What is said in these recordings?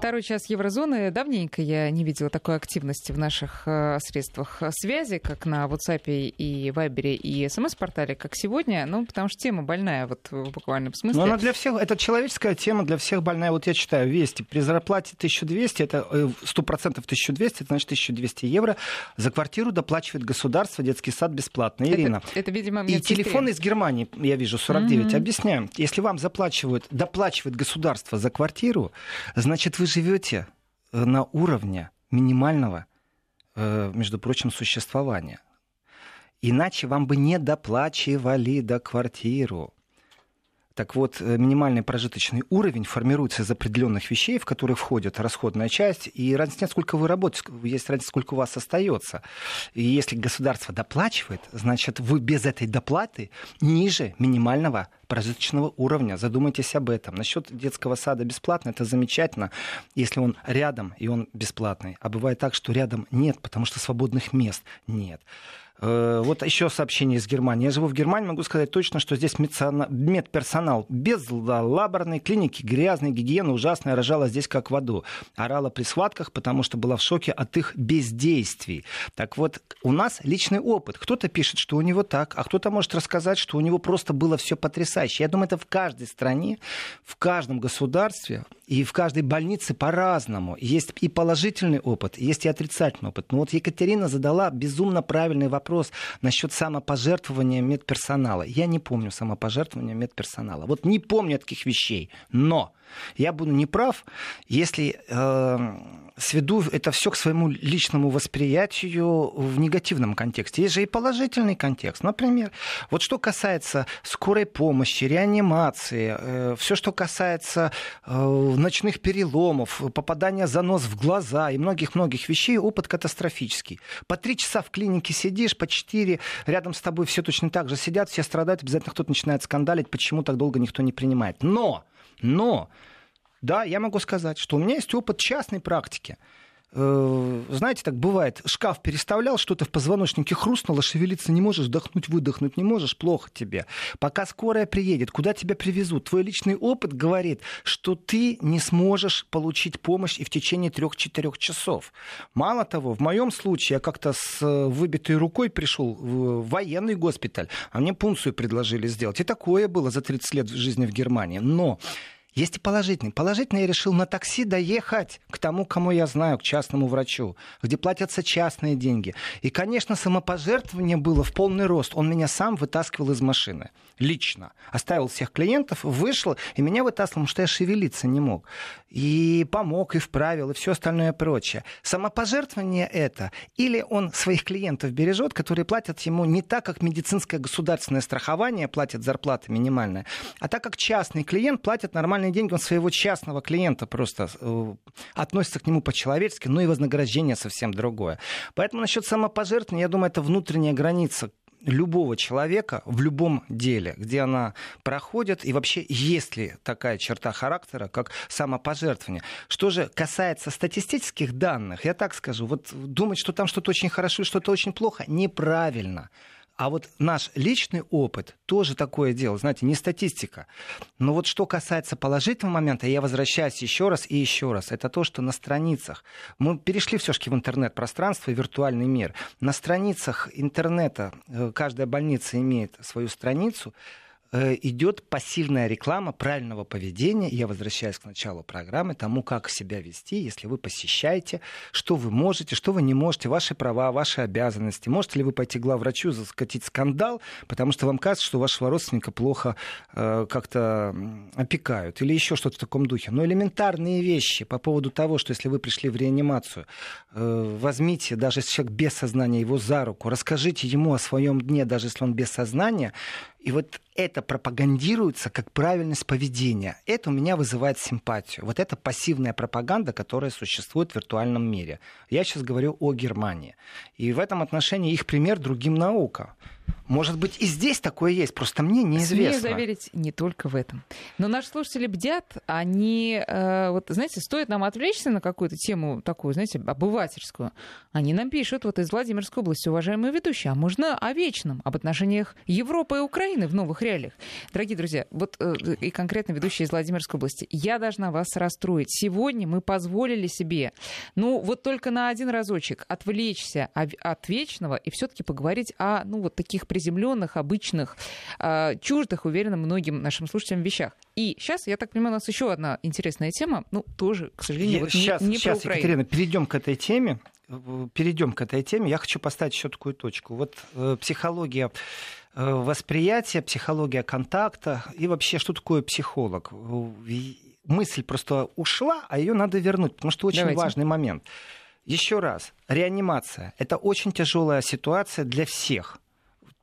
Второй час еврозоны. Давненько я не видела такой активности в наших э, средствах связи, как на WhatsApp и Viber и смс-портале, как сегодня. Ну, потому что тема больная, вот в буквальном смысле. Но она для всех, это человеческая тема, для всех больная. Вот я читаю вести. При зарплате 1200, это 100% э, 1200, это значит 1200 евро. За квартиру доплачивает государство, детский сад бесплатно. Ирина. Это, это видимо, И телефон из Германии, я вижу, 49. Mm-hmm. Объясняю. Если вам заплачивают, доплачивает государство за квартиру, значит, вы живете э, на уровне минимального, э, между прочим, существования. Иначе вам бы не доплачивали до квартиру. Так вот, э, минимальный прожиточный уровень формируется из определенных вещей, в которые входит расходная часть, и разница нет, сколько вы работаете, есть разница, сколько у вас остается. И если государство доплачивает, значит, вы без этой доплаты ниже минимального прожиточного уровня. Задумайтесь об этом. Насчет детского сада бесплатно, это замечательно, если он рядом и он бесплатный. А бывает так, что рядом нет, потому что свободных мест нет. Э, вот еще сообщение из Германии. Я живу в Германии, могу сказать точно, что здесь медперсонал безлаборный, клиники грязные, гигиена ужасная, рожала здесь как в аду. Орала при схватках, потому что была в шоке от их бездействий. Так вот, у нас личный опыт. Кто-то пишет, что у него так, а кто-то может рассказать, что у него просто было все потрясающе. Я думаю, это в каждой стране, в каждом государстве и в каждой больнице по-разному. Есть и положительный опыт, есть и отрицательный опыт. Но вот Екатерина задала безумно правильный вопрос вопрос насчет самопожертвования медперсонала. Я не помню самопожертвования медперсонала. Вот не помню таких вещей. Но я буду неправ, если э, сведу это все к своему личному восприятию в негативном контексте. Есть же и положительный контекст. Например, вот что касается скорой помощи, реанимации, э, все, что касается э, ночных переломов, попадания занос в глаза и многих-многих вещей, опыт катастрофический. По три часа в клинике сидишь, по четыре, рядом с тобой все точно так же сидят, все страдают, обязательно кто-то начинает скандалить, почему так долго никто не принимает. Но но, да, я могу сказать, что у меня есть опыт частной практики. Э, знаете, так бывает, шкаф переставлял, что-то в позвоночнике хрустнуло, шевелиться не можешь, вдохнуть, выдохнуть не можешь, плохо тебе. Пока скорая приедет, куда тебя привезут? Твой личный опыт говорит, что ты не сможешь получить помощь и в течение трех-четырех часов. Мало того, в моем случае я как-то с выбитой рукой пришел в военный госпиталь, а мне пункцию предложили сделать. И такое было за 30 лет жизни в Германии. Но есть и положительный. Положительный я решил на такси доехать к тому, кому я знаю, к частному врачу, где платятся частные деньги. И, конечно, самопожертвование было в полный рост. Он меня сам вытаскивал из машины. Лично. Оставил всех клиентов, вышел, и меня вытаскивал, потому что я шевелиться не мог. И помог, и вправил, и все остальное прочее. Самопожертвование это. Или он своих клиентов бережет, которые платят ему не так, как медицинское государственное страхование платит зарплата минимальная, а так как частный клиент платит нормально нормальные деньги, он своего частного клиента просто э, относится к нему по-человечески, но и вознаграждение совсем другое. Поэтому насчет самопожертвования, я думаю, это внутренняя граница любого человека в любом деле, где она проходит, и вообще есть ли такая черта характера, как самопожертвование. Что же касается статистических данных, я так скажу, вот думать, что там что-то очень хорошо и что-то очень плохо, неправильно. А вот наш личный опыт тоже такое дело, знаете, не статистика. Но вот что касается положительного момента, я возвращаюсь еще раз и еще раз. Это то, что на страницах, мы перешли все-таки в интернет-пространство и виртуальный мир. На страницах интернета э, каждая больница имеет свою страницу, идет пассивная реклама правильного поведения. Я возвращаюсь к началу программы, тому, как себя вести, если вы посещаете, что вы можете, что вы не можете, ваши права, ваши обязанности. Можете ли вы пойти к главврачу, закатить скандал, потому что вам кажется, что вашего родственника плохо э, как-то опекают, или еще что-то в таком духе. Но элементарные вещи по поводу того, что если вы пришли в реанимацию, э, возьмите, даже если человек без сознания, его за руку, расскажите ему о своем дне, даже если он без сознания, и вот это пропагандируется как правильность поведения. Это у меня вызывает симпатию. Вот это пассивная пропаганда, которая существует в виртуальном мире. Я сейчас говорю о Германии. И в этом отношении их пример другим наука. Может быть, и здесь такое есть, просто мне неизвестно. Смею заверить, не только в этом. Но наши слушатели бдят, они, э, вот, знаете, стоит нам отвлечься на какую-то тему такую, знаете, обывательскую. Они нам пишут вот из Владимирской области, уважаемые ведущие, а можно о вечном, об отношениях Европы и Украины в новых реалиях. Дорогие друзья, вот э, и конкретно ведущие из Владимирской области, я должна вас расстроить. Сегодня мы позволили себе, ну, вот только на один разочек отвлечься от вечного и все-таки поговорить о, ну, вот таких приземленных, обычных, а, чуждых, уверенным многим нашим слушателям вещах. И сейчас, я так понимаю, у нас еще одна интересная тема, ну, тоже, к сожалению, я, вот сейчас, не, не сейчас, про Украину. Екатерина, перейдем к этой теме. Перейдем к этой теме. Я хочу поставить еще такую точку. Вот э, психология э, восприятия, психология контакта и вообще, что такое психолог? Мысль просто ушла, а ее надо вернуть, потому что очень Давайте. важный момент. Еще раз, реанимация – это очень тяжелая ситуация для всех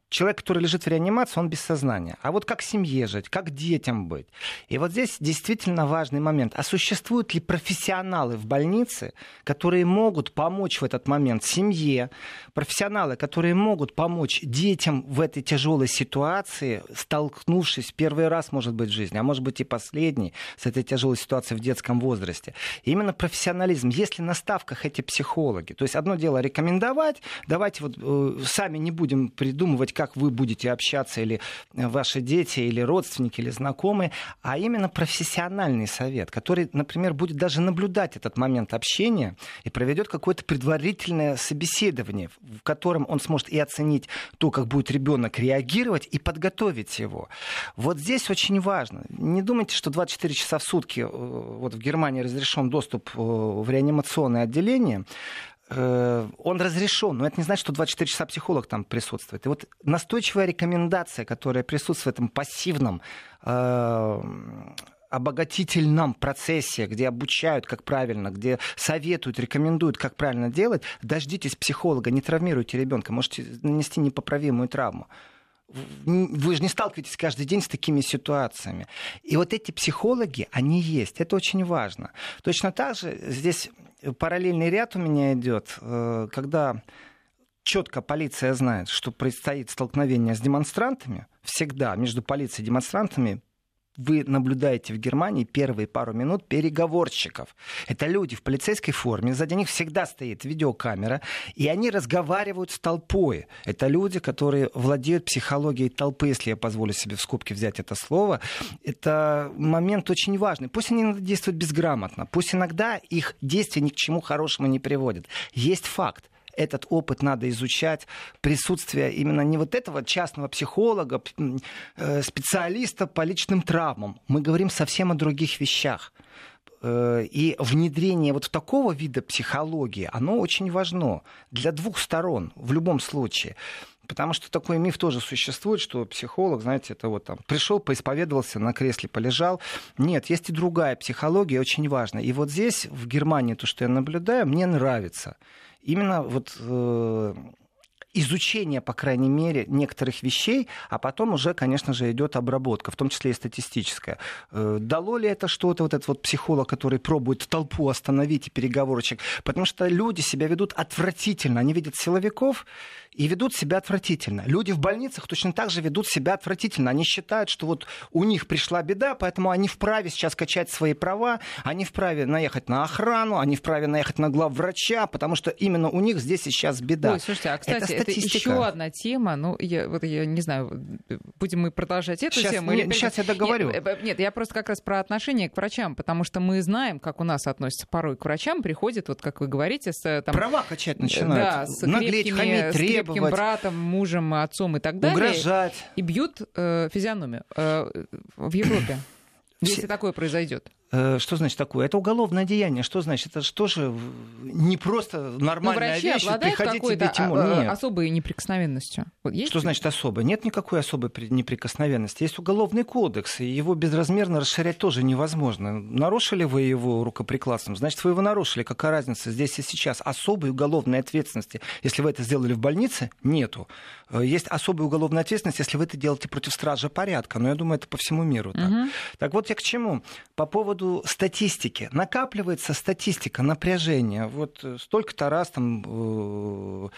человек, который лежит в реанимации, он без сознания. А вот как семье жить, как детям быть? И вот здесь действительно важный момент. А существуют ли профессионалы в больнице, которые могут помочь в этот момент семье, профессионалы, которые могут помочь детям в этой тяжелой ситуации, столкнувшись первый раз, может быть, в жизни, а может быть и последний, с этой тяжелой ситуацией в детском возрасте. И именно профессионализм. Если на ставках эти психологи, то есть одно дело рекомендовать, давайте вот э, сами не будем придумывать, как вы будете общаться, или ваши дети, или родственники, или знакомые, а именно профессиональный совет, который, например, будет даже наблюдать этот момент общения и проведет какое-то предварительное собеседование, в котором он сможет и оценить то, как будет ребенок реагировать, и подготовить его. Вот здесь очень важно. Не думайте, что 24 часа в сутки э, вот в Германии разрешен доступ э, в реанимационное отделение. Э, он разрешен, но это не значит, что 24 часа психолог там присутствует. И вот настойчивая рекомендация, которая присутствует в этом пассивном э, обогатительном процессе, где обучают, как правильно, где советуют, рекомендуют, как правильно делать, дождитесь психолога, не травмируйте ребенка, можете нанести непоправимую травму. Вы же не сталкиваетесь каждый день с такими ситуациями. И вот эти психологи, они есть. Это очень важно. Точно так же здесь параллельный ряд у меня идет, э, когда четко полиция знает, что предстоит столкновение с демонстрантами, всегда между полицией и демонстрантами вы наблюдаете в Германии первые пару минут переговорщиков. Это люди в полицейской форме, сзади них всегда стоит видеокамера, и они разговаривают с толпой. Это люди, которые владеют психологией толпы, если я позволю себе в скобке взять это слово. Это момент очень важный. Пусть они иногда действуют безграмотно, пусть иногда их действия ни к чему хорошему не приводят. Есть факт этот опыт надо изучать, присутствие именно не вот этого частного психолога, э, специалиста по личным травмам. Мы говорим совсем о других вещах. Э, и внедрение вот такого вида психологии, оно очень важно для двух сторон в любом случае. Потому что такой миф тоже существует, что психолог, знаете, это вот там пришел, поисповедовался, на кресле полежал. Нет, есть и другая психология, очень важная. И вот здесь, в Германии, то, что я наблюдаю, мне нравится именно вот э, изучение, по крайней мере, некоторых вещей, а потом уже, конечно же, идет обработка, в том числе и статистическая. Э, дало ли это что-то, вот этот вот психолог, который пробует толпу остановить и переговорчик? Потому что люди себя ведут отвратительно. Они видят силовиков и ведут себя отвратительно. Люди в больницах точно так же ведут себя отвратительно. Они считают, что вот у них пришла беда, поэтому они вправе сейчас качать свои права, они вправе наехать на охрану, они вправе наехать на главврача, потому что именно у них здесь сейчас беда. Ой, слушайте, а кстати, это, это еще одна тема, ну, я, вот я не знаю, будем мы продолжать эту сейчас, тему? Нет, или... Сейчас я договорю. Нет, э, нет, я просто как раз про отношение к врачам, потому что мы знаем, как у нас относятся порой к врачам, приходят, вот как вы говорите, с... Там, Права качать начинают. Да, с Наглеть, крепкими, хамить, требовать крепким братом, мужем, отцом и так далее. Угрожать. И бьют э, физиономию э, в Европе. Если такое произойдет. Э, что значит такое? Это уголовное деяние. Что значит? Это что же не просто нормальная Но вещь, приходить и бить ему. Нет. особой неприкосновенностью. Есть? Что значит особой? Нет никакой особой неприкосновенности. Есть уголовный кодекс, и его безразмерно расширять тоже невозможно. Нарушили вы его рукоприкладством, значит, вы его нарушили. Какая разница здесь и сейчас? Особой уголовной ответственности, если вы это сделали в больнице, нету. Э, есть особая уголовная ответственность, если вы это делаете против стража порядка. Но я думаю, это по всему миру. Так, угу. так вот я к чему? По поводу поводу статистики. Накапливается статистика напряжения. Вот столько-то раз там э,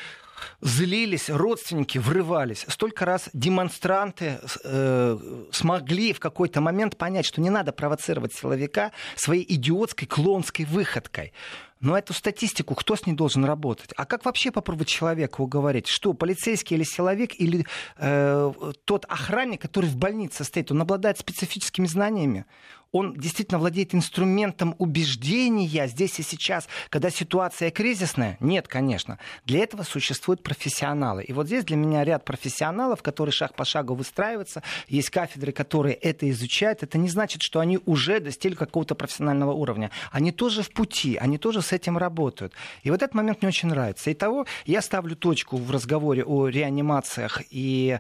злились, родственники врывались. Столько раз демонстранты э, смогли в какой-то момент понять, что не надо провоцировать силовика своей идиотской клонской выходкой. Но эту статистику кто с ней должен работать? А как вообще попробовать человека уговорить? Что, полицейский или силовик, или э, тот охранник, который в больнице стоит, он обладает специфическими знаниями? он действительно владеет инструментом убеждения здесь и сейчас, когда ситуация кризисная? Нет, конечно. Для этого существуют профессионалы. И вот здесь для меня ряд профессионалов, которые шаг по шагу выстраиваются. Есть кафедры, которые это изучают. Это не значит, что они уже достигли какого-то профессионального уровня. Они тоже в пути, они тоже с этим работают. И вот этот момент мне очень нравится. Итого я ставлю точку в разговоре о реанимациях и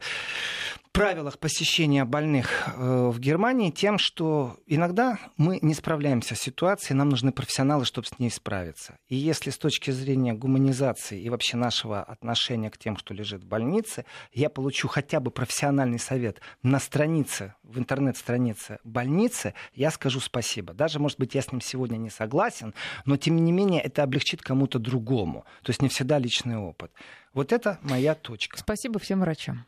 правилах посещения больных э, в Германии тем, что иногда мы не справляемся с ситуацией, нам нужны профессионалы, чтобы с ней справиться. И если с точки зрения гуманизации и вообще нашего отношения к тем, что лежит в больнице, я получу хотя бы профессиональный совет на странице, в интернет-странице больницы, я скажу спасибо. Даже, может быть, я с ним сегодня не согласен, но тем не менее это облегчит кому-то другому. То есть не всегда личный опыт. Вот это моя точка. Спасибо всем врачам.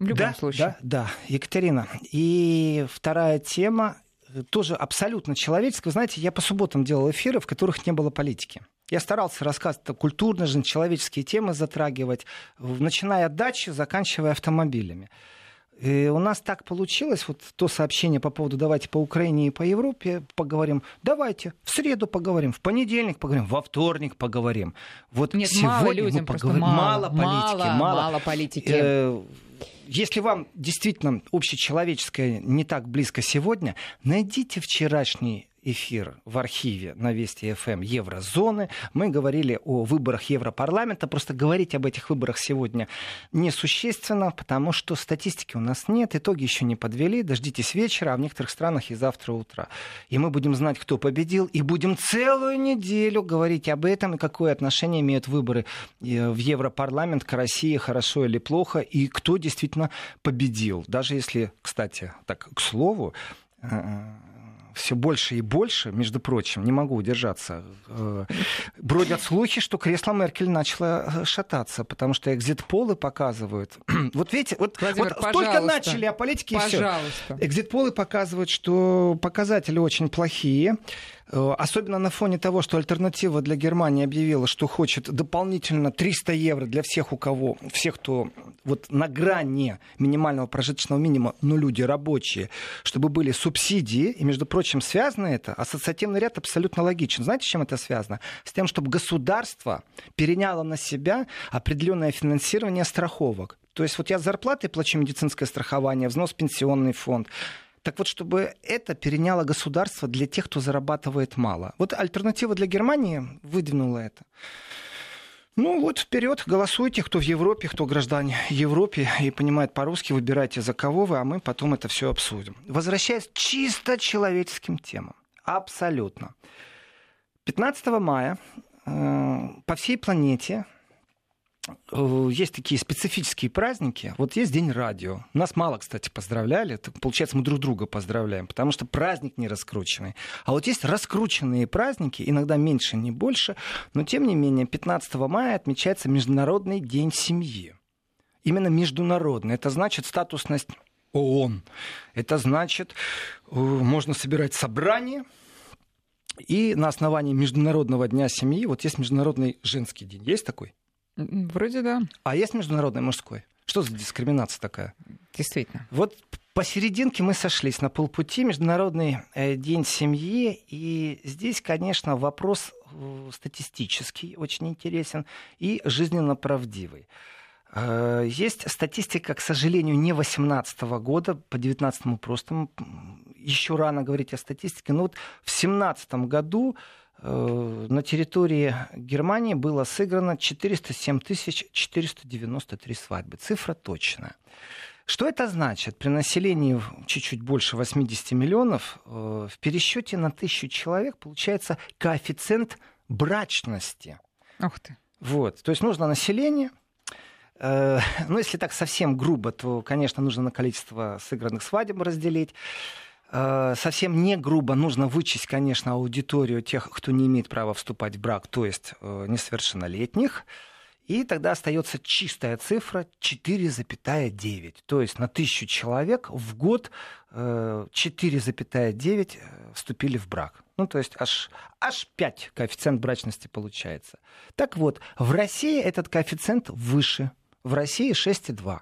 В любом да, случае. Да, да, Екатерина. И вторая тема э, тоже абсолютно человеческая. Вы знаете, я по субботам делал эфиры, в которых не было политики. Я старался рассказывать культурные, человеческие темы затрагивать, начиная от дачи, заканчивая автомобилями. И у нас так получилось, вот то сообщение по поводу давайте по Украине и по Европе поговорим. Давайте, в среду поговорим, в понедельник поговорим, во вторник поговорим. Вот Нет, сегодня мало людям, мы поговорим. Мало, мало политики. Мало, мало, мало политики. Э, если вам действительно общечеловеческое не так близко сегодня, найдите вчерашний эфир в архиве на Вести ФМ Еврозоны. Мы говорили о выборах Европарламента. Просто говорить об этих выборах сегодня несущественно, потому что статистики у нас нет, итоги еще не подвели. Дождитесь вечера, а в некоторых странах и завтра утра. И мы будем знать, кто победил, и будем целую неделю говорить об этом, и какое отношение имеют выборы э, в Европарламент к России, хорошо или плохо, и кто действительно победил. Даже если, кстати, так, к слову, э, все больше и больше, между прочим, не могу удержаться, э, бродят слухи, что кресло Меркель начало э, шататься, потому что экзит-полы показывают. вот видите, вот, Владимир, вот только начали о политике, пожалуйста. и все. Экзит-полы показывают, что показатели очень плохие. Э, особенно на фоне того, что альтернатива для Германии объявила, что хочет дополнительно 300 евро для всех, у кого, всех, кто вот на грани минимального прожиточного минимума, но люди рабочие, чтобы были субсидии. И, между прочим, связано это, ассоциативный ряд абсолютно логичен. Знаете, с чем это связано? С тем, чтобы государство переняло на себя определенное финансирование страховок. То есть вот я зарплаты плачу медицинское страхование, взнос в пенсионный фонд. Так вот, чтобы это переняло государство для тех, кто зарабатывает мало. Вот альтернатива для Германии выдвинула это. Ну вот вперед, голосуйте, кто в Европе, кто граждане Европе и понимает по-русски, выбирайте за кого вы, а мы потом это все обсудим. Возвращаясь чисто человеческим темам. Абсолютно. 15 мая э, по всей планете есть такие специфические праздники. Вот есть День радио. Нас мало, кстати, поздравляли. Получается, мы друг друга поздравляем, потому что праздник не раскрученный. А вот есть раскрученные праздники, иногда меньше, не больше, но тем не менее 15 мая отмечается Международный день семьи. Именно международный. Это значит статусность ООН. Это значит, э, можно собирать собрание, и на основании Международного дня семьи, вот есть Международный женский день. Есть такой? Вроде да. А есть международный мужской? Что за дискриминация такая? Действительно. Вот посерединке мы сошлись на полпути. Международный э, день семьи. И здесь, конечно, вопрос э, статистический очень интересен и жизненно правдивый. Э, есть статистика, к сожалению, не 18 года, по 19 просто еще рано говорить о статистике, но вот в 17 году на территории Германии было сыграно 407 493 свадьбы. Цифра точная. Что это значит? При населении чуть-чуть больше 80 миллионов э, в пересчете на тысячу человек получается коэффициент брачности. Ух ты. Вот. То есть нужно население, э, ну, если так совсем грубо, то, конечно, нужно на количество сыгранных свадеб разделить. Э, совсем не грубо нужно вычесть, конечно, аудиторию тех, кто не имеет права вступать в брак, то есть э, несовершеннолетних. И тогда остается чистая цифра 4,9. То есть на тысячу человек в год 4,9 э, вступили в брак. Ну, то есть аж, аж 5 коэффициент брачности получается. Так вот, в России этот коэффициент выше. В России 6,2.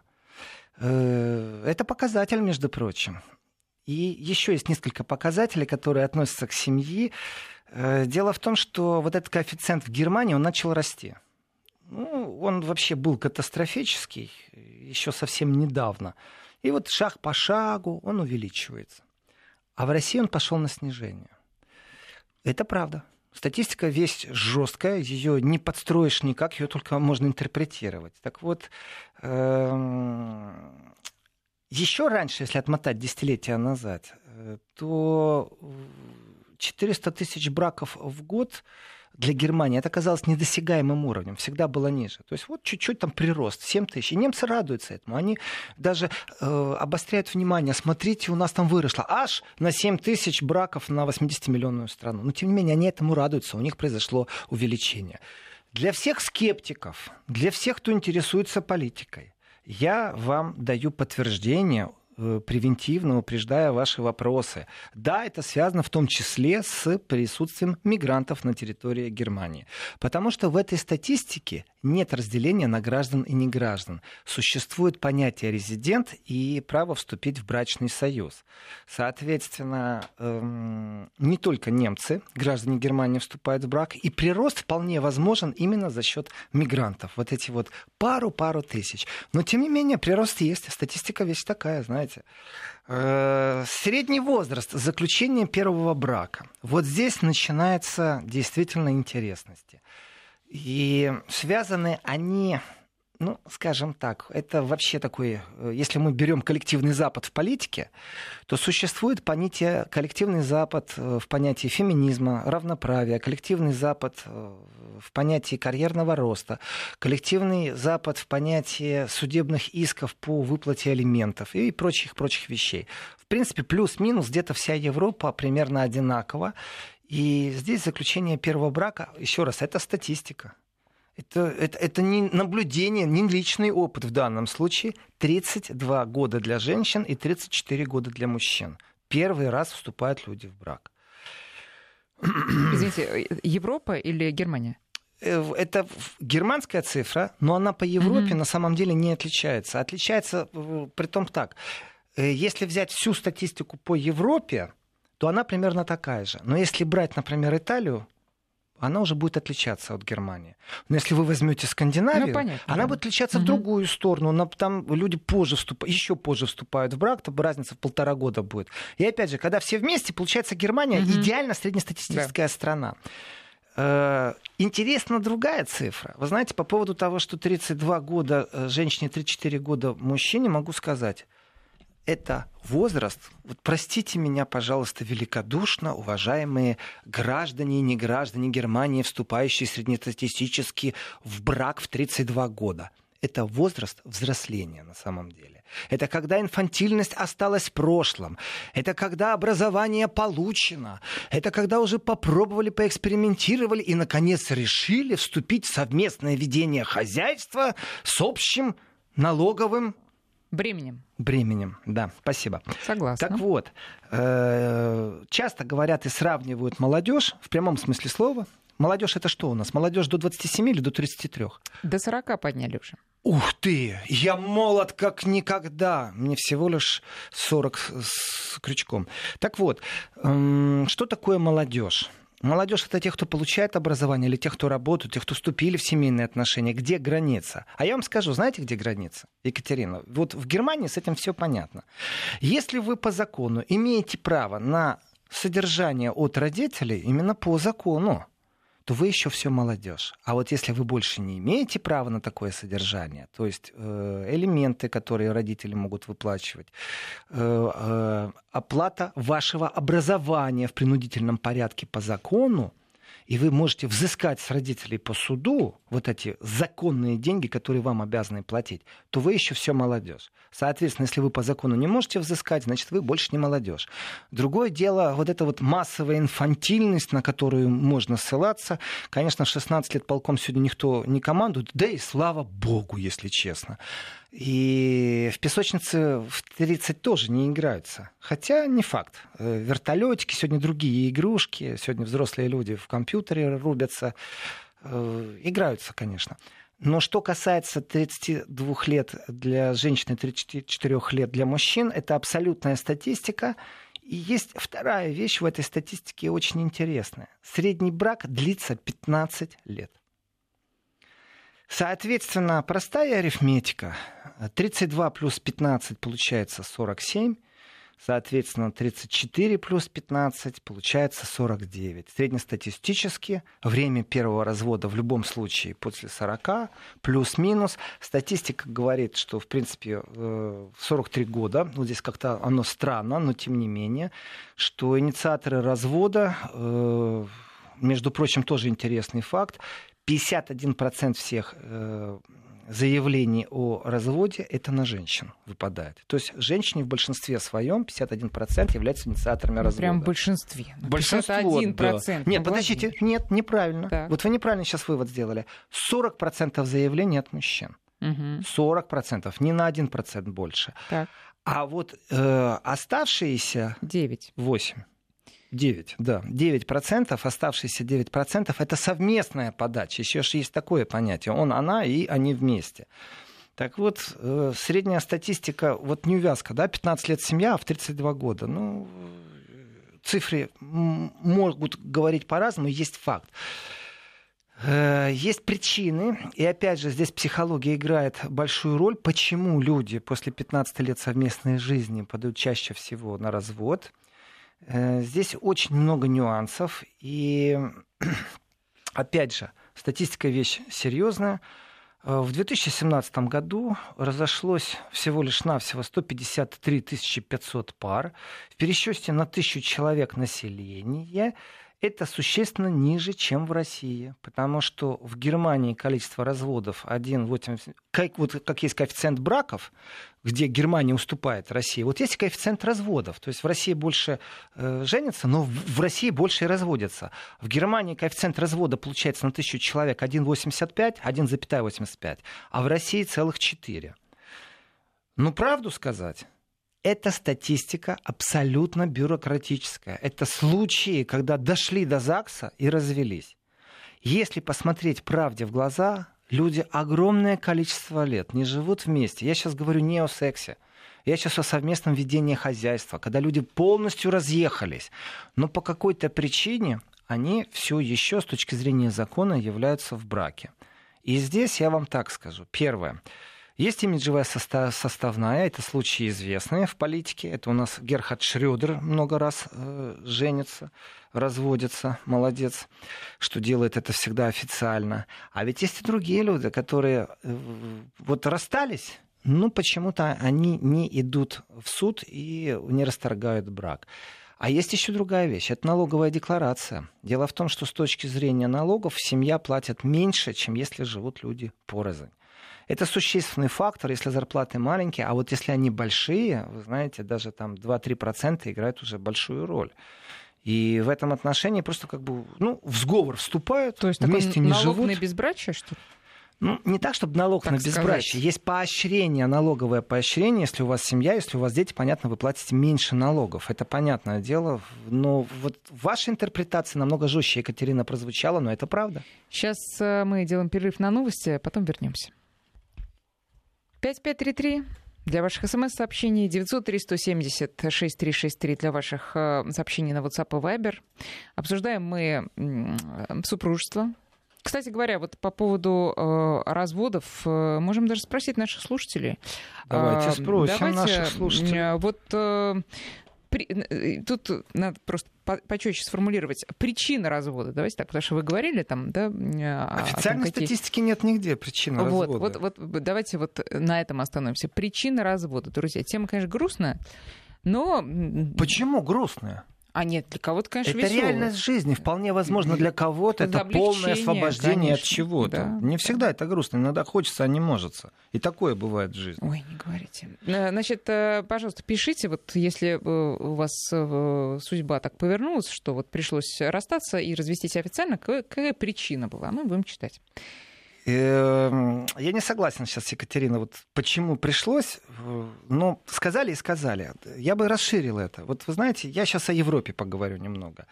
Э, это показатель, между прочим. И еще есть несколько показателей, которые относятся к семье. Э, дело в том, что вот этот коэффициент в Германии, он начал расти. Ну, он вообще был катастрофический еще совсем недавно. И вот шаг по шагу он увеличивается. А в России он пошел на снижение. Это правда. Статистика весь жесткая, ее не подстроишь никак, ее только можно интерпретировать. Так вот, эм, еще раньше, если отмотать десятилетия назад, э, то 400 тысяч браков в год для Германии это казалось недосягаемым уровнем, всегда было ниже. То есть вот чуть-чуть там прирост, 7 тысяч. И немцы радуются этому. Они даже э, обостряют внимание. Смотрите, у нас там выросло аж на 7 тысяч браков на 80-миллионную страну. Но тем не менее, они этому радуются. У них произошло увеличение. Для всех скептиков, для всех, кто интересуется политикой, я вам даю подтверждение Э, превентивно упреждая ваши вопросы. Да, это связано в том числе с присутствием мигрантов на территории Германии. Потому что в этой статистике нет разделения на граждан и неграждан. Существует понятие резидент и право вступить в брачный союз. Соответственно, эм, не только немцы, граждане Германии вступают в брак, и прирост вполне возможен именно за счет мигрантов. Вот эти вот пару-пару тысяч. Но, тем не менее, прирост есть. Статистика вещь такая, знаете. Э, средний возраст заключения первого брака. Вот здесь начинается действительно интересности. И связаны они, ну, скажем так, это вообще такой, э, если мы берем коллективный Запад в политике, то существует понятие коллективный Запад э, в понятии феминизма, равноправия, коллективный Запад э, в понятии карьерного роста, коллективный Запад в понятии судебных исков по выплате алиментов и прочих-прочих вещей. В принципе, плюс-минус где-то вся Европа примерно одинакова. И здесь заключение первого брака, еще раз, это статистика. Это, это, это не наблюдение, не личный опыт в данном случае. 32 года для женщин и 34 года для мужчин. Первый раз вступают люди в брак. Извините, Европа или Германия? Э, это германская цифра, но она по Европе mm-hmm. на самом деле не отличается. Отличается э, при том так. Э, если взять всю статистику по Европе, то она примерно такая же. Но если брать, например, Италию, она уже будет отличаться от Германии. Но если вы возьмете Скандинавию, ну, понятно, она да. будет отличаться угу. в другую сторону. Но там люди позже вступают, еще позже вступают в брак, там разница в полтора года будет. И опять же, когда все вместе, получается Германия угу. идеально среднестатистическая да. страна. Э, интересна другая цифра. Вы знаете, по поводу того, что 32 года э, женщине, 34 года мужчине, могу сказать, это возраст, вот простите меня, пожалуйста, великодушно, уважаемые граждане и неграждане Германии, вступающие среднестатистически в брак в 32 года. Это возраст взросления на самом деле. Это когда инфантильность осталась в прошлом. Это когда образование получено. Это когда уже попробовали, поэкспериментировали и, наконец, решили вступить в совместное ведение хозяйства с общим налоговым Бременем. Бременем, да, спасибо. Согласна. Так вот, э, часто говорят и сравнивают молодежь в прямом смысле слова. Молодежь это что у нас? Молодежь до 27 или до 33? До 40 подняли уже. Ух ты, я молод как никогда. Мне всего лишь 40 с крючком. Так вот, что такое молодежь? Молодежь это те, кто получает образование, или те, кто работают, те, кто вступили в семейные отношения. Где граница? А я вам скажу, знаете, где граница, Екатерина? Вот в Германии с этим все понятно. Если вы по закону имеете право на содержание от родителей, именно по закону, то вы еще все молодежь. А вот если вы больше не имеете права на такое содержание, то есть э, элементы, которые родители могут выплачивать, э, э, оплата вашего образования в принудительном порядке по закону, и вы можете взыскать с родителей по суду вот эти законные деньги, которые вам обязаны платить, то вы еще все молодежь. Соответственно, если вы по закону не можете взыскать, значит, вы больше не молодежь. Другое дело, вот эта вот массовая инфантильность, на которую можно ссылаться. Конечно, в 16 лет полком сегодня никто не командует, да и слава богу, если честно. И в песочнице в 30 тоже не играются. Хотя не факт. Э, Вертолетики, сегодня другие игрушки, сегодня взрослые люди в компьютере рубятся. Э, играются, конечно. Но что касается 32 лет для женщин и 34 лет для мужчин, это абсолютная статистика. И есть вторая вещь в этой статистике очень интересная. Средний брак длится 15 лет. Соответственно, простая арифметика. 32 плюс 15 получается 47. Соответственно, 34 плюс 15 получается 49. Среднестатистически время первого развода в любом случае после 40, плюс-минус. Статистика говорит, что, в принципе, в 43 года, ну, здесь как-то оно странно, но тем не менее, что инициаторы развода, э, между прочим, тоже интересный факт, 51% всех э, заявлений о разводе это на женщин выпадает. То есть женщины в большинстве своем, 51% являются инициаторами ну, развода. Прям в большинстве. Ну, Большинство, 51%. да. Нет, подождите, нет, неправильно. Так. Вот вы неправильно сейчас вывод сделали. 40% заявлений от мужчин. Мгм. 40%, не на 1% больше. Так, А вот э, оставшиеся 9. 8. 9, да. 9%, оставшиеся 9% это совместная подача. Еще ж есть такое понятие. Он, она и они вместе. Так вот, э, средняя статистика, вот неувязка, да, 15 лет семья, а в 32 года. Ну, цифры могут говорить по-разному, есть факт. Э, Есть причины, и опять же здесь психология играет большую роль, почему люди после 15 лет совместной жизни подают чаще всего на развод. Э, Здесь очень много нюансов, и опять же, статистика вещь серьезная. Э, В 2017 году разошлось всего лишь навсего 153 500 пар. В пересчете на тысячу человек населения это существенно ниже, чем в России, потому что в Германии количество разводов 1,80, как, вот, как есть коэффициент браков, где Германия уступает России, вот есть коэффициент разводов, то есть в России больше э, женятся, но в, в России больше и разводятся. В Германии коэффициент развода получается на тысячу человек 1,85, 1,85, а в России целых 4. Ну, правду сказать, эта статистика абсолютно бюрократическая. Это случаи, когда дошли до ЗАГСа и развелись. Если посмотреть правде в глаза, люди огромное количество лет не живут вместе. Я сейчас говорю не о сексе. Я сейчас о совместном ведении хозяйства, когда люди полностью разъехались. Но по какой-то причине они все еще с точки зрения закона являются в браке. И здесь я вам так скажу. Первое. Есть имиджевая соста- составная, это случаи известные в политике. Это у нас Герхард Шрёдер много раз э, женится, разводится, молодец, что делает это всегда официально. А ведь есть и другие люди, которые э, вот расстались, но почему-то они не идут в суд и не расторгают брак. А есть еще другая вещь. Это налоговая декларация. Дело в том, что с точки зрения налогов семья платит меньше, чем если живут люди порознь. Это существенный фактор, если зарплаты маленькие, а вот если они большие, вы знаете, даже там 2-3% играют уже большую роль. И в этом отношении просто как бы, ну, в сговор вступают, То есть такой вместе не налог живут. на безбрачие, что ли? Ну, не так, чтобы налог Так на сказать. безбрачие. Есть поощрение, налоговое поощрение. Если у вас семья, если у вас дети, понятно, вы платите меньше налогов. Это понятное дело. Но вот ваша интерпретация намного жестче, Екатерина, прозвучала, но это правда. Сейчас э, мы делаем перерыв на новости, а потом вернемся. 5533 для ваших смс-сообщений 903-170-6363 для ваших э, сообщений на WhatsApp и Viber. Обсуждаем мы э, супружество. Кстати говоря, вот по поводу э, разводов, э, можем даже спросить наших слушателей. Давайте спросим давайте, наших слушателей. э, Вот э, при- э, тут надо просто по- почетче сформулировать причина развода. Давайте так, потому что вы говорили там, да? э, о том, Официальной какие- статистики нет нигде причины вот, развода. вот, вот давайте вот на этом остановимся. Причина развода, друзья. Тема, конечно, грустная, но... Почему грустная? А нет, для кого-то, конечно, Это весело. реальность жизни. Вполне возможно, для кого-то это полное освобождение конечно, от чего-то. Да. Не всегда это грустно. Иногда хочется, а не может. И такое бывает в жизни. Ой, не говорите. Э, значит, э, пожалуйста, пишите, вот если э, у вас судьба так повернулась, что вот пришлось расстаться и развестись официально, какая причина была? Мы будем читать. Я не согласен сейчас, Екатерина, вот почему пришлось, но сказали и сказали. Я бы расширил это. Вот вы знаете, я сейчас о Европе поговорю немного.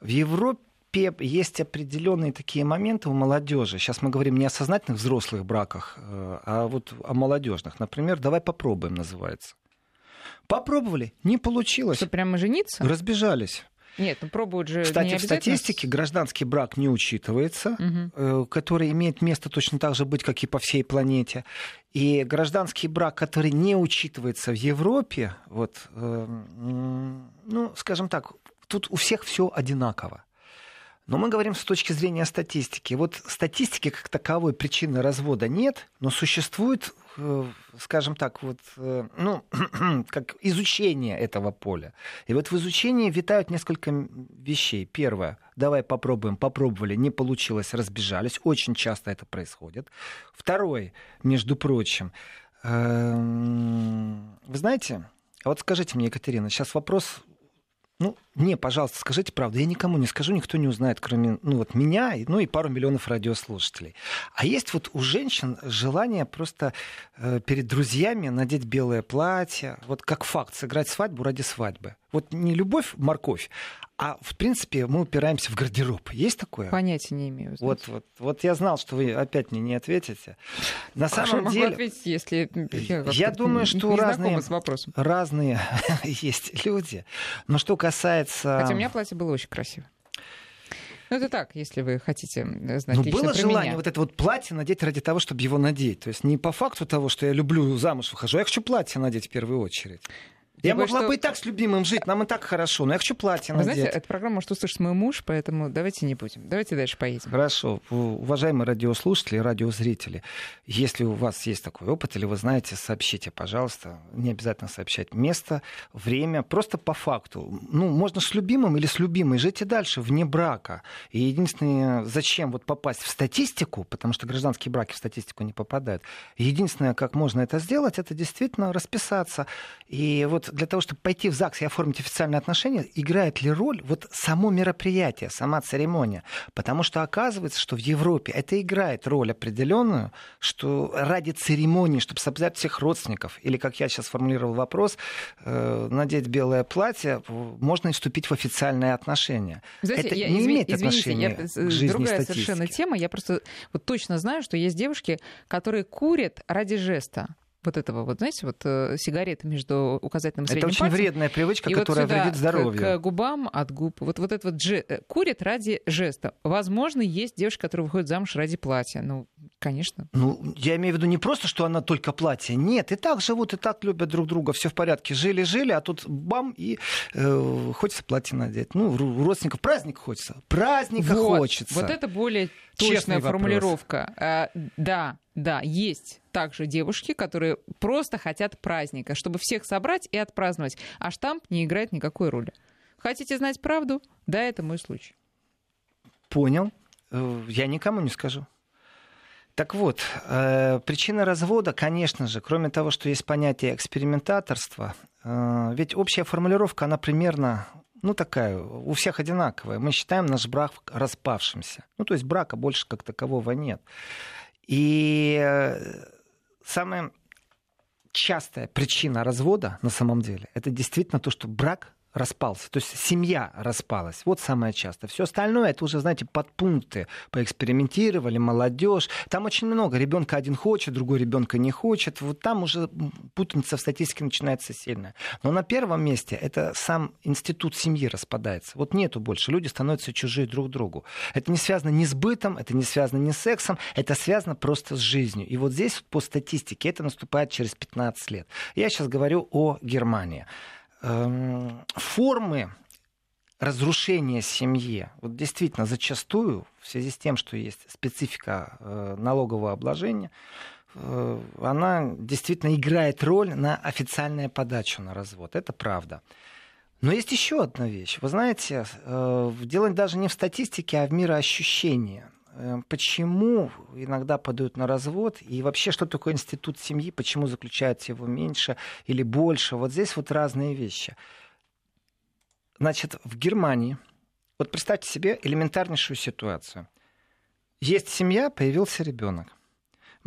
В Европе есть определенные такие моменты у молодежи. Сейчас мы говорим не о сознательных взрослых браках, э, а вот о молодежных. Например, давай попробуем называется. Попробовали, не получилось. Что прямо жениться? Разбежались. Нет, ну пробуют же. Кстати, в статистике гражданский брак не учитывается, угу. который имеет место точно так же быть, как и по всей планете. И гражданский брак, который не учитывается в Европе, вот, э, ну, скажем так, тут у всех все одинаково. Но мы говорим с точки зрения статистики. Вот статистики как таковой причины развода нет, но существует, скажем так, вот, э, ну, как изучение этого поля. И вот в изучении витают несколько вещей. Первое, давай попробуем, попробовали, не получилось, разбежались. Очень часто это происходит. Второе, между прочим, эм, вы знаете, а вот скажите мне, Екатерина, сейчас вопрос ну, мне, пожалуйста, скажите правду. Я никому не скажу, никто не узнает, кроме ну, вот меня, ну и пару миллионов радиослушателей. А есть вот у женщин желание просто э, перед друзьями надеть белое платье, вот как факт, сыграть свадьбу ради свадьбы. Вот не любовь, морковь, а, в принципе, мы упираемся в гардероб. Есть такое? Понятия не имею. Вот, вот, вот я знал, что вы опять мне не ответите. На Хорошо, самом деле, ответить, если я, я думаю, что разные, разные есть люди. Но что касается... Хотя у меня платье было очень красиво. Ну, это так, если вы хотите знать Ну, было желание меня. вот это вот платье надеть ради того, чтобы его надеть. То есть не по факту того, что я люблю замуж выхожу, я хочу платье надеть в первую очередь. Я Тем могла что... бы и так с любимым жить, нам и так хорошо, но я хочу платье Вы знаете, эту программу может услышать мой муж, поэтому давайте не будем. Давайте дальше поедем. Хорошо. Уважаемые радиослушатели, радиозрители, если у вас есть такой опыт, или вы знаете, сообщите, пожалуйста. Не обязательно сообщать место, время, просто по факту. Ну, можно с любимым или с любимой жить и дальше, вне брака. И единственное, зачем вот попасть в статистику, потому что гражданские браки в статистику не попадают. Единственное, как можно это сделать, это действительно расписаться. И вот для того, чтобы пойти в ЗАГС и оформить официальные отношения, играет ли роль вот само мероприятие, сама церемония? Потому что оказывается, что в Европе это играет роль определенную, что ради церемонии, чтобы собрать всех родственников, или, как я сейчас сформулировал вопрос, э, надеть белое платье, можно вступить в официальные отношения. Знаете, это я, не изв... имеет извините, отношения я, к жизни Другая совершенно тема. Я просто вот точно знаю, что есть девушки, которые курят ради жеста вот этого вот, знаете, вот э, сигареты между указательным и средним Это очень пальцем. вредная привычка, и которая вот сюда, вредит здоровью. К, к губам, от губ. Вот, вот это вот же, э, курит ради жеста. Возможно, есть девушка, которая выходит замуж ради платья. Ну, конечно. Ну, я имею в виду не просто, что она только платье. Нет, и так живут, и так любят друг друга, все в порядке. Жили-жили, а тут бам, и э, хочется платье надеть. Ну, у родственников праздник хочется. Праздника вот, хочется. Вот это более точная формулировка. А, да, да, есть также девушки, которые просто хотят праздника, чтобы всех собрать и отпраздновать. А штамп не играет никакой роли. Хотите знать правду? Да, это мой случай. Понял. Э, я никому не скажу. Так вот, э, причина развода, конечно же, кроме того, что есть понятие экспериментаторства, э, ведь общая формулировка, она примерно ну, такая, у всех одинаковая. Мы считаем наш брак распавшимся. Ну, то есть брака больше как такового нет. И э, самая частая причина развода на самом деле, это действительно то, что брак распался. То есть семья распалась. Вот самое часто. Все остальное это уже, знаете, подпункты. Поэкспериментировали, молодежь. Там очень много. Ребенка один хочет, другой ребенка не хочет. Вот там уже путаница в статистике начинается сильная. Но на первом месте это сам институт семьи распадается. Вот нету больше. Люди становятся чужие друг другу. Это не связано ни с бытом, это не связано ни с сексом, это связано просто с жизнью. И вот здесь по статистике это наступает через 15 лет. Я сейчас говорю о Германии. Эм, формы разрушения семьи, вот действительно зачастую, в связи с тем, что есть специфика э, налогового обложения, э, она действительно играет роль на официальную подачу на развод. Это правда. Но есть еще одна вещь. Вы знаете, э, дело даже не в статистике, а в мироощущении. Э, почему иногда подают на развод, и вообще, что такое институт семьи, почему заключается его меньше или больше. Вот здесь вот разные вещи. Значит, в Германии, вот представьте себе элементарнейшую ситуацию. Есть семья, появился ребенок.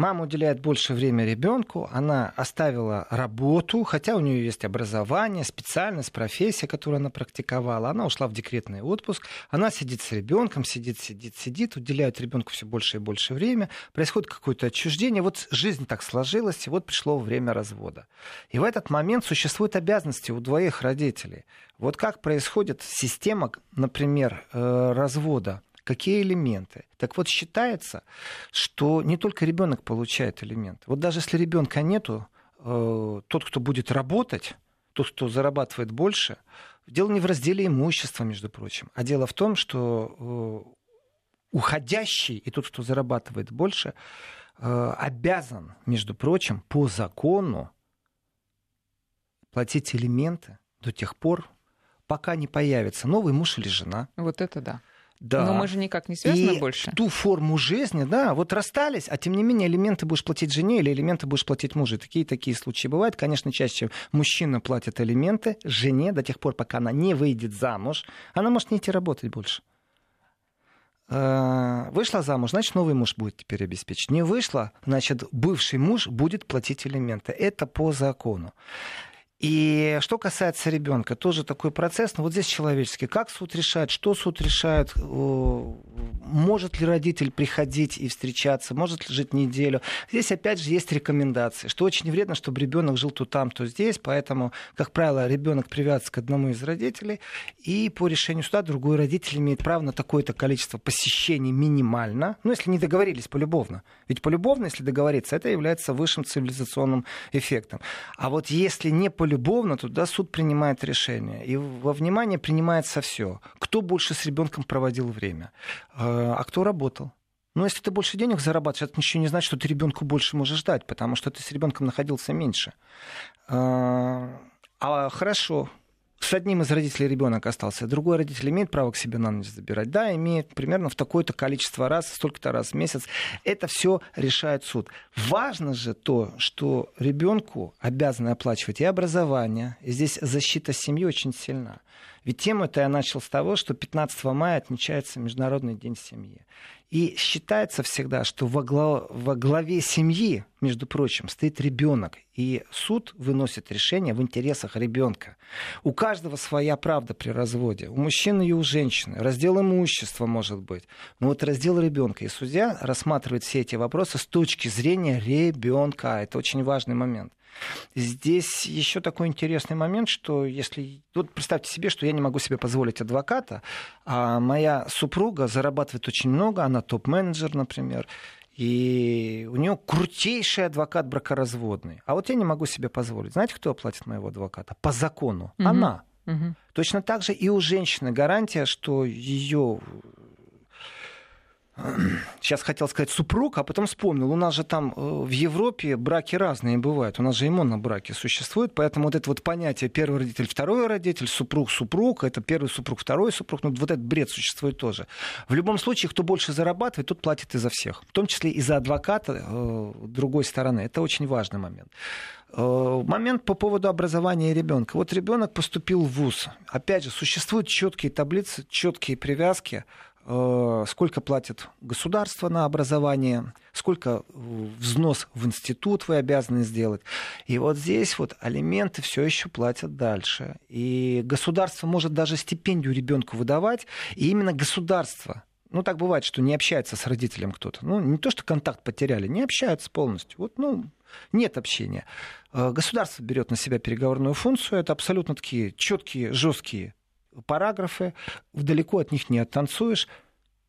Мама уделяет больше времени ребенку, она оставила работу, хотя у нее есть образование, специальность, профессия, которую она практиковала. Она ушла в декретный отпуск, она сидит с ребенком, сидит, сидит, сидит, уделяет ребенку все больше и больше времени, происходит какое-то отчуждение. Вот жизнь так сложилась, и вот пришло время развода. И в этот момент существуют обязанности у двоих родителей. Вот как происходит система, например, э, развода какие элементы. Так вот, считается, что не только ребенок получает элементы. Вот даже если ребенка нету, э, тот, кто будет работать, тот, кто зарабатывает больше, дело не в разделе имущества, между прочим, а дело в том, что э, уходящий и тот, кто зарабатывает больше, э, обязан, между прочим, по закону платить элементы до тех пор, пока не появится новый муж или жена. Вот это да. Да. Но мы же никак не связаны и больше. ту форму жизни, да, вот расстались, а тем не менее элементы будешь платить жене или элементы будешь платить мужу. Такие такие случаи бывают. Конечно, чаще мужчина платит элементы жене до тех пор, пока она не выйдет замуж. Она может не идти работать больше. А, вышла замуж, значит, новый муж будет теперь обеспечить. Не вышла, значит, бывший муж будет платить элементы. Это по закону. И что касается ребенка, тоже такой процесс, но вот здесь человеческий. Как суд решает, что суд решает, может ли родитель приходить и встречаться, может ли жить неделю. Здесь опять же есть рекомендации, что очень вредно, чтобы ребенок жил то там, то здесь, поэтому, как правило, ребенок привязывается к одному из родителей, и по решению суда другой родитель имеет право на такое-то количество посещений минимально, ну, если не договорились полюбовно. Ведь полюбовно, если договориться, это является высшим цивилизационным эффектом. А вот если не полюбовно, любовно, туда суд принимает решение. И во внимание принимается все. Кто больше с ребенком проводил время, а, а кто работал. Но если ты больше денег зарабатываешь, это ничего не значит, что ты ребенку больше можешь ждать, потому что ты с ребенком находился меньше. А, а хорошо, с одним из родителей ребенок остался, другой родитель имеет право к себе на ночь забирать? Да, имеет примерно в такое-то количество раз, столько-то раз в месяц. Это все решает суд. Важно же то, что ребенку обязаны оплачивать и образование. И здесь защита семьи очень сильна. Ведь тему это я начал с того, что 15 мая отмечается Международный день семьи. И считается всегда, что во, глав... во главе семьи, между прочим, стоит ребенок. И суд выносит решение в интересах ребенка. У каждого своя правда при разводе. У мужчины и у женщины. Раздел имущества может быть. Но вот раздел ребенка. И судья рассматривает все эти вопросы с точки зрения ребенка. Это очень важный момент. Здесь еще такой интересный момент, что если... Вот представьте себе, что я не могу себе позволить адвоката, а моя супруга зарабатывает очень много, она топ-менеджер, например, и у нее крутейший адвокат бракоразводный. А вот я не могу себе позволить. Знаете, кто оплатит моего адвоката? По закону. Угу. Она. Угу. Точно так же и у женщины гарантия, что ее сейчас хотел сказать супруг, а потом вспомнил, у нас же там э, в Европе браки разные бывают, у нас же и монобраки существуют, поэтому вот это вот понятие первый родитель, второй родитель, супруг, супруг, это первый супруг, второй супруг, ну вот этот бред существует тоже. В любом случае, кто больше зарабатывает, тот платит и за всех, в том числе и за адвоката э, другой стороны. Это очень важный момент. Э, момент по поводу образования ребенка. Вот ребенок поступил в ВУЗ. Опять же, существуют четкие таблицы, четкие привязки сколько платит государство на образование, сколько взнос в институт вы обязаны сделать. И вот здесь вот алименты все еще платят дальше. И государство может даже стипендию ребенку выдавать, и именно государство ну, так бывает, что не общается с родителем кто-то. Ну, не то, что контакт потеряли, не общаются полностью. Вот, ну, нет общения. Э, государство берет на себя переговорную функцию. Это абсолютно такие четкие, жесткие параграфы, далеко от них не оттанцуешь.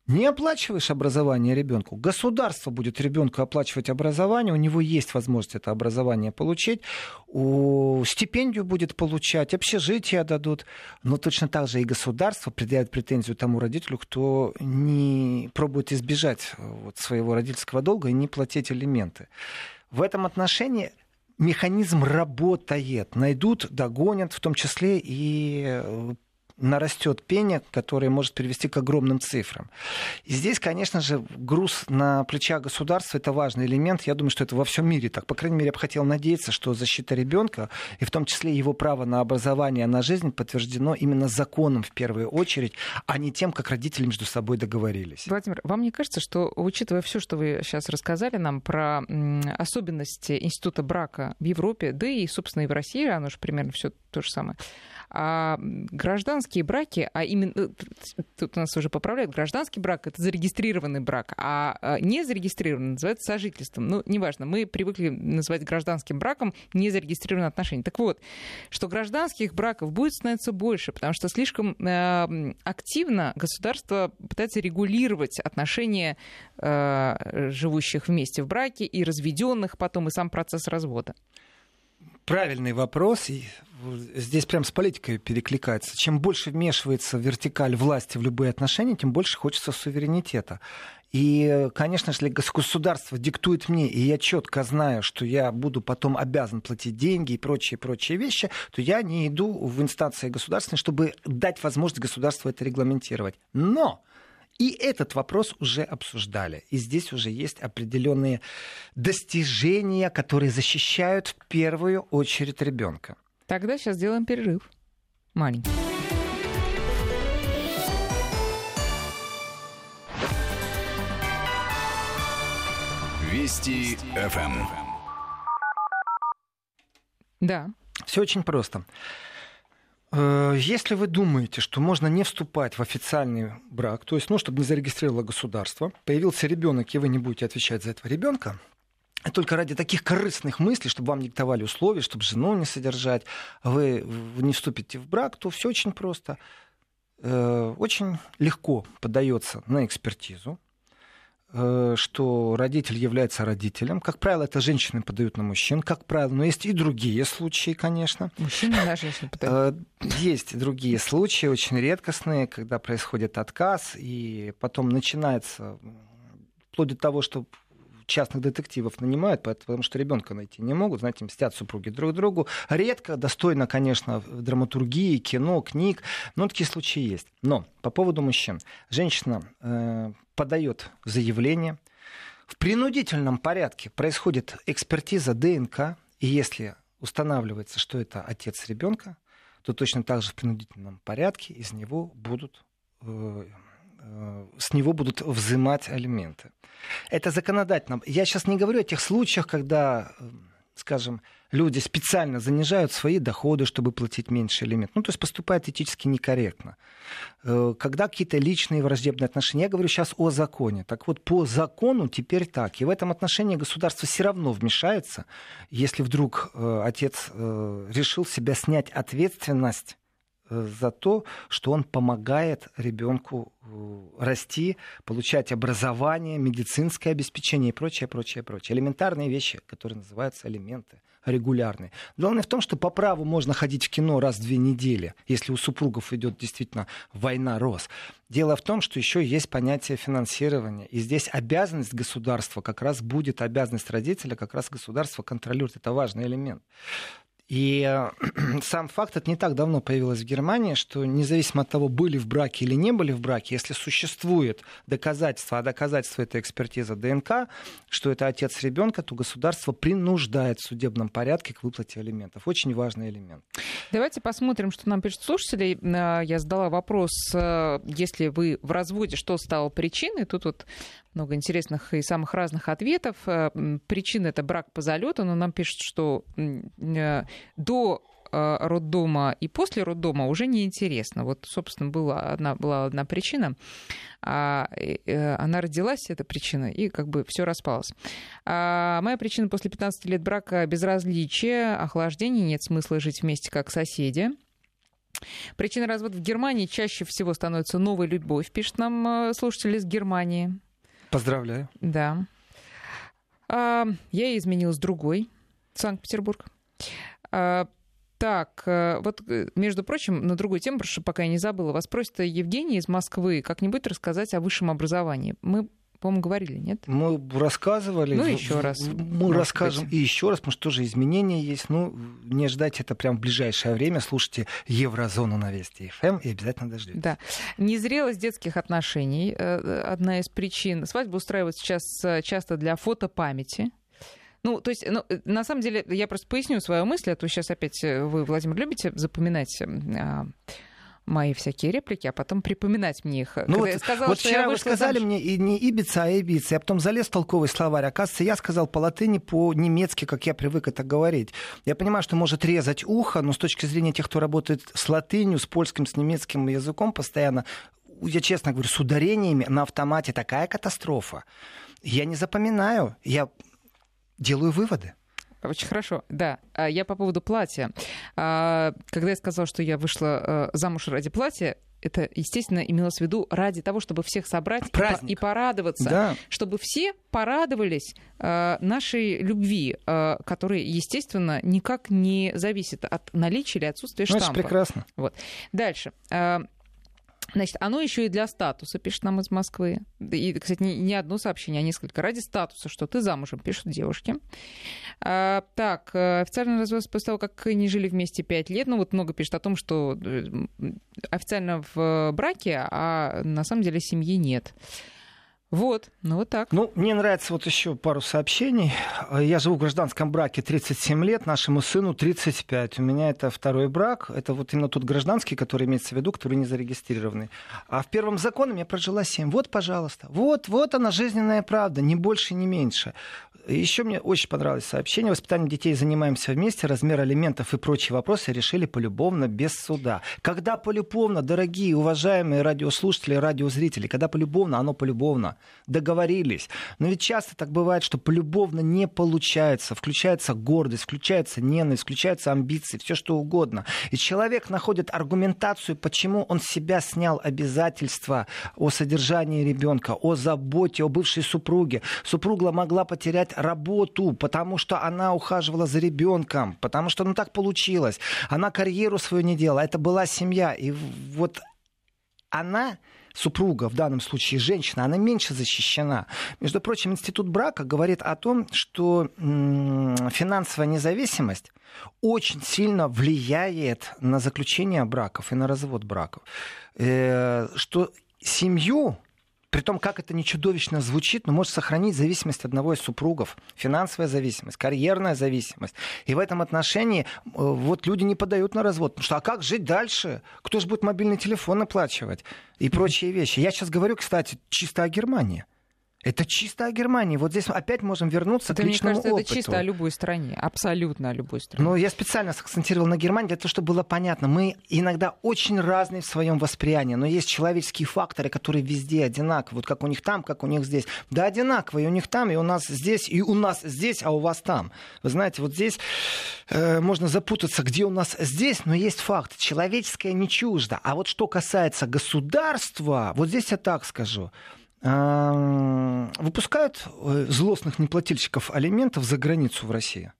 Не оплачиваешь образование ребенку. Государство будет ребенку оплачивать образование, у него есть возможность это образование получить, у... стипендию будет получать, общежитие дадут. Но точно так же и государство предъявит претензию тому родителю, кто не пробует избежать вот, своего родительского долга и не платить элементы. В этом отношении механизм работает. Найдут, догонят, в том числе и э, нарастет пение, которое может привести к огромным цифрам. И здесь, конечно же, груз на плечах государства это важный элемент. Я думаю, что это во всем мире так. По крайней мере, я бы хотел надеяться, что защита ребенка, и в том числе его право на образование, на жизнь, подтверждено именно законом в первую очередь, а не тем, как родители между собой договорились. Владимир, вам не кажется, что, учитывая все, что вы сейчас рассказали нам про особенности института брака в Европе, да и, собственно, и в России, оно же примерно все то же самое, а гражданские браки, а именно, э, тут нас уже поправляют, гражданский брак — это зарегистрированный брак, а, а не зарегистрированный называется сожительством. Ну, неважно, мы привыкли называть гражданским браком незарегистрированные отношения. Так вот, что гражданских браков будет становиться больше, потому что слишком э, активно государство пытается регулировать отношения э, живущих вместе в браке и разведенных потом, и сам процесс развода правильный вопрос. И здесь прям с политикой перекликается. Чем больше вмешивается вертикаль власти в любые отношения, тем больше хочется суверенитета. И, конечно если государство диктует мне, и я четко знаю, что я буду потом обязан платить деньги и прочие-прочие вещи, то я не иду в инстанции государственные, чтобы дать возможность государству это регламентировать. Но и этот вопрос уже обсуждали. И здесь уже есть определенные достижения, которые защищают в первую очередь ребенка. Тогда сейчас сделаем перерыв. Маленький. Вести ФМ. Да. Все очень просто. Э, если вы думаете, что можно не вступать в официальный брак, то есть, ну, чтобы не зарегистрировало государство, появился ребенок, и вы не будете отвечать за этого ребенка, только ради таких корыстных мыслей, чтобы вам диктовали условия, чтобы жену не содержать, вы не вступите в брак, то все очень просто. Э, очень легко подается на экспертизу. Э, что родитель является родителем. Как правило, это женщины подают на мужчин, как правило, но есть и другие случаи, конечно. Мужчины на женщин подают. Э, есть другие случаи, очень редкостные, когда происходит отказ, и потом начинается вплоть до того, что частных детективов нанимают, потому что ребенка найти не могут, знаете, мстят супруги друг другу. Редко, достойно, конечно, драматургии, кино, книг, но такие случаи есть. Но по поводу мужчин. Женщина э, подает заявление, в принудительном порядке происходит экспертиза ДНК, и если устанавливается, что это отец ребенка, то точно так же в принудительном порядке из него будут э, с него будут взимать алименты. Это законодательно. Я сейчас не говорю о тех случаях, когда, э, скажем, люди специально занижают свои доходы, чтобы платить меньше алимент. Ну, то есть поступают этически некорректно. Э, когда какие-то личные враждебные отношения. Я говорю сейчас о законе. Так вот, по закону теперь так. И в этом отношении государство все равно вмешается, если вдруг отец решил себя снять ответственность Э, за то, что он помогает ребенку э, расти, получать образование, медицинское обеспечение и прочее, прочее, прочее. Элементарные вещи, которые называются элементы регулярные. Главное в том, что по праву можно ходить в кино раз в две недели, если у супругов идет действительно война роз. Дело в том, что еще есть понятие финансирования. И здесь обязанность государства как раз будет, обязанность родителя как раз государство контролирует. Это важный элемент. И э, сам факт, это не так давно появилось в Германии, что независимо от того, были в браке или не были в браке, если существует доказательство, а доказательство это экспертиза ДНК, что это отец ребенка, то государство принуждает в судебном порядке к выплате алиментов. Очень важный элемент. Давайте посмотрим, что нам пишут слушатели. Э, я задала вопрос, э, если вы в разводе, что стало причиной? Тут вот много интересных и самых разных ответов. Э, причина это брак по залету, но нам пишут, что до э, роддома и после роддома уже неинтересно. Вот, собственно, была одна, была одна причина. А, она родилась, эта причина, и как бы все распалось. А моя причина после 15 лет брака безразличие, охлаждение, нет смысла жить вместе как соседи. Причина развода в Германии чаще всего становится новой любовь, пишет нам слушатель из Германии. Поздравляю. Да. А, я изменилась другой. Санкт-Петербург. А, так, э, вот, э, между прочим, на другую тему, потому что пока я не забыла, вас просит Евгений из Москвы как-нибудь рассказать о высшем образовании. Мы по-моему, говорили, нет? Мы рассказывали. Ну, еще раз. Мы расскажем быть. и еще раз, потому что тоже изменения есть. Ну, не ждать это прям в ближайшее время. Слушайте Еврозону на Вести ФМ эм и обязательно дождитесь. Да. Незрелость детских отношений э, одна из причин. Свадьбу устраивают сейчас часто для фотопамяти. Ну, то есть, ну, э, на самом деле, я просто поясню свою мысль, а то сейчас опять вы, Владимир, любите запоминать а, мои всякие реплики, а потом припоминать мне их. Ну вот, я сказала, вот вчера вы сказали замуж... мне и не Ибица, а Ибица. Я потом залез в толковый словарь. Оказывается, я сказал по латыни, по-немецки, как я привык это говорить. Я понимаю, что может резать ухо, но с точки зрения тех, кто работает с латынью, с польским, с немецким языком постоянно, я честно говорю, с ударениями на автомате такая катастрофа. Я не запоминаю, я делаю выводы. Очень хорошо, да. А я по поводу платья. А, когда я сказала, что я вышла э, замуж ради платья, это, естественно, имелось в виду ради того, чтобы всех собрать и, и порадоваться, да. чтобы все порадовались э, нашей любви, э, которая, естественно, никак не зависит от наличия или отсутствия штампа. Ну, это прекрасно. Вот. Дальше. Э, Значит, оно еще и для статуса, пишет нам из Москвы. И, кстати, не, не одно сообщение, а несколько. Ради статуса, что ты замужем, пишут девушки. А, так, э, официальный развод после того, как не жили вместе пять лет. Ну, вот много пишет о том, что э, официально в браке, а на самом деле семьи нет. Вот, ну вот так. Ну, мне нравится вот еще пару сообщений. Я живу в гражданском браке 37 лет, нашему сыну 35. У меня это второй брак. Это вот именно тот гражданский, который имеется в виду, который не зарегистрированный. А в первом законе я прожила 7. Вот, пожалуйста. Вот, вот она жизненная правда, ни больше, ни меньше. Еще мне очень понравилось сообщение. Воспитанием детей занимаемся вместе. Размер алиментов и прочие вопросы решили полюбовно, без суда. Когда полюбовно, дорогие, уважаемые радиослушатели, радиозрители, когда полюбовно, оно полюбовно. Договорились. Но ведь часто так бывает, что полюбовно не получается. Включается гордость, включается ненависть, включаются амбиции, все что угодно. И человек находит аргументацию, почему он с себя снял обязательства о содержании ребенка, о заботе, о бывшей супруге. Супруга могла потерять работу, потому что она ухаживала за ребенком, потому что ну так получилось. Она карьеру свою не делала, это была семья. И вот она супруга, в данном случае женщина, она меньше защищена. Между прочим, институт брака говорит о том, что финансовая независимость очень сильно влияет на заключение браков и на развод браков. Э, что семью при том, как это не чудовищно звучит, но может сохранить зависимость одного из супругов. Финансовая зависимость, карьерная зависимость. И в этом отношении э, вот люди не подают на развод. Потому что а как жить дальше? Кто же будет мобильный телефон оплачивать? И прочие вещи. Я сейчас говорю, кстати, чисто о Германии. Это чисто о Германии. Вот здесь опять можем вернуться это, к личному мне кажется, опыту. Это чисто о любой стране, абсолютно о любой стране. Но я специально сакцентировал на Германии для того, чтобы было понятно. Мы иногда очень разные в своем восприятии, но есть человеческие факторы, которые везде одинаковые. Вот как у них там, как у них здесь. Да, одинаковые. У них там, и у нас здесь, и у нас здесь, а у вас там. Вы знаете, вот здесь э, можно запутаться, где у нас здесь, но есть факт. Человеческое не чуждо. А вот что касается государства, вот здесь я так скажу выпускают э, злостных неплательщиков алиментов за границу в России.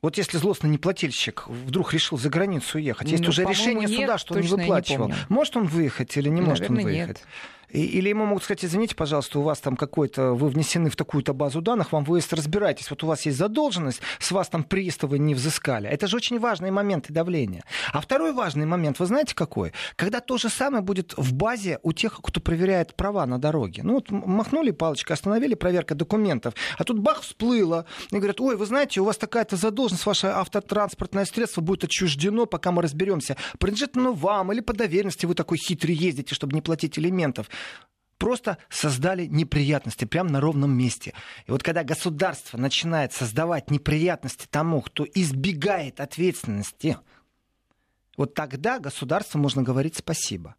Вот если злостный неплательщик вдруг решил за границу уехать, ну, есть уже решение нет, суда, что он не выплачивал. Не может он выехать или не Наверное, может он выехать? Нет. Или ему могут сказать, извините, пожалуйста, у вас там какой-то, вы внесены в такую-то базу данных, вам выезд разбирайтесь, вот у вас есть задолженность, с вас там приставы не взыскали. Это же очень важные моменты давления. А второй важный момент, вы знаете какой? Когда то же самое будет в базе у тех, кто проверяет права на дороге. Ну вот махнули палочкой, остановили проверка документов, а тут бах, всплыло. И говорят, ой, вы знаете, у вас такая-то задолженность, ваше автотранспортное средство будет отчуждено, пока мы разберемся, принадлежит оно вам или по доверенности вы такой хитрый ездите, чтобы не платить элементов просто создали неприятности прямо на ровном месте. И вот когда государство начинает создавать неприятности тому, кто избегает ответственности, вот тогда государству можно говорить спасибо.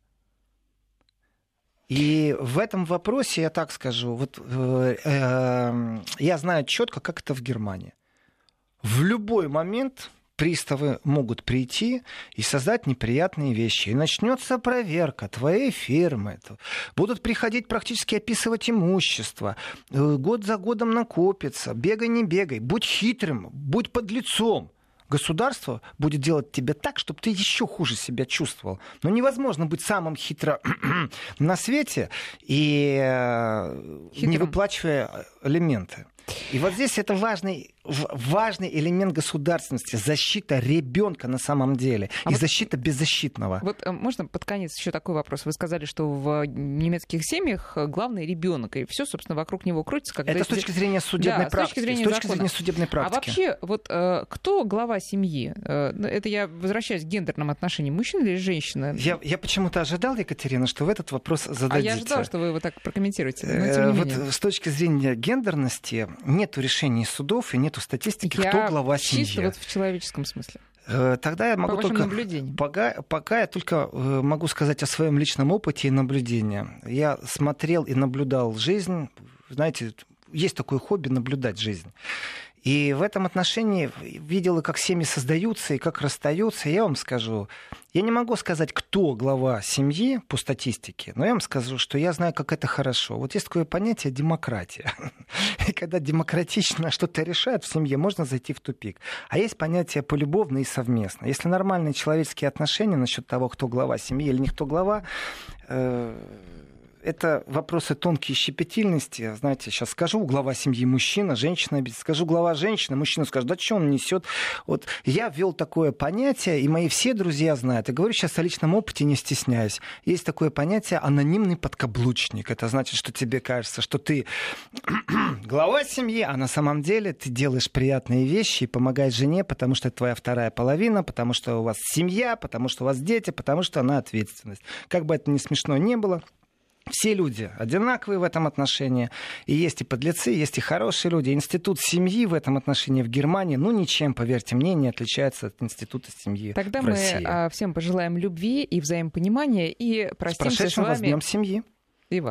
И в этом вопросе, я так скажу, вот, э, э, я знаю четко, как это в Германии. В любой момент приставы могут прийти и создать неприятные вещи. И начнется проверка твоей фирмы. Будут приходить практически описывать имущество. Э, год за годом накопится. Бегай, не бегай. Будь хитрым, будь под лицом государство будет делать тебе так, чтобы ты еще хуже себя чувствовал. Но невозможно быть самым хитро на свете и э, Хитрым. не выплачивая элементы. И вот здесь это важный, важный элемент государственности. Защита ребенка на самом деле. А и вот, защита беззащитного. Вот э, можно под конец еще такой вопрос. Вы сказали, что в немецких семьях главный ребенок, и все, собственно, вокруг него крутится. Когда это с точки зрения судебной да, практики. С точки зрения, с точки зрения судебной а практики. А вообще, вот э, кто глава семьи? Э, это я возвращаюсь к гендерным отношениям. Мужчина или женщина? Я, я почему-то ожидал, Екатерина, что вы этот вопрос зададите. А я ожидала, что вы его так прокомментируете. Но, вот с точки зрения гендерности нет решений судов и нет статистики, я кто глава семьи. Чисто вот в человеческом смысле. Э, тогда я могу По только... Пока, пока я только э, могу сказать о своем личном опыте и наблюдении. Я смотрел и наблюдал жизнь. Знаете, есть такое хобби наблюдать жизнь. И в этом отношении видел, как семьи создаются и как расстаются. Я вам скажу, я не могу сказать, кто глава семьи по статистике, но я вам скажу, что я знаю, как это хорошо. Вот есть такое понятие демократия. И когда демократично что-то решают в семье, можно зайти в тупик. А есть понятие полюбовно и совместно. Если нормальные человеческие отношения насчет того, кто глава семьи или не кто глава, э, это вопросы тонкие щепетильности. Знаете, сейчас скажу глава семьи мужчина, женщина, скажу глава женщина, мужчина скажет, да что он несет. Вот я ввел такое понятие, и мои все друзья знают. Я говорю сейчас о личном опыте, не стесняюсь. Есть такое понятие анонимный подкаблучник. Это значит, что тебе кажется, что ты глава семьи, а на самом деле ты делаешь приятные вещи и помогаешь жене, потому что это твоя вторая половина, потому что у вас семья, потому что у вас дети, потому что она ответственность. Как бы это ни смешно не было, все люди одинаковые в этом отношении. И есть и подлецы, есть и хорошие люди. Институт семьи в этом отношении в Германии, ну, ничем, поверьте мне, не отличается от института семьи Тогда в мы России. А, всем пожелаем любви и взаимопонимания и простимся с, с вами. вас Днем семьи.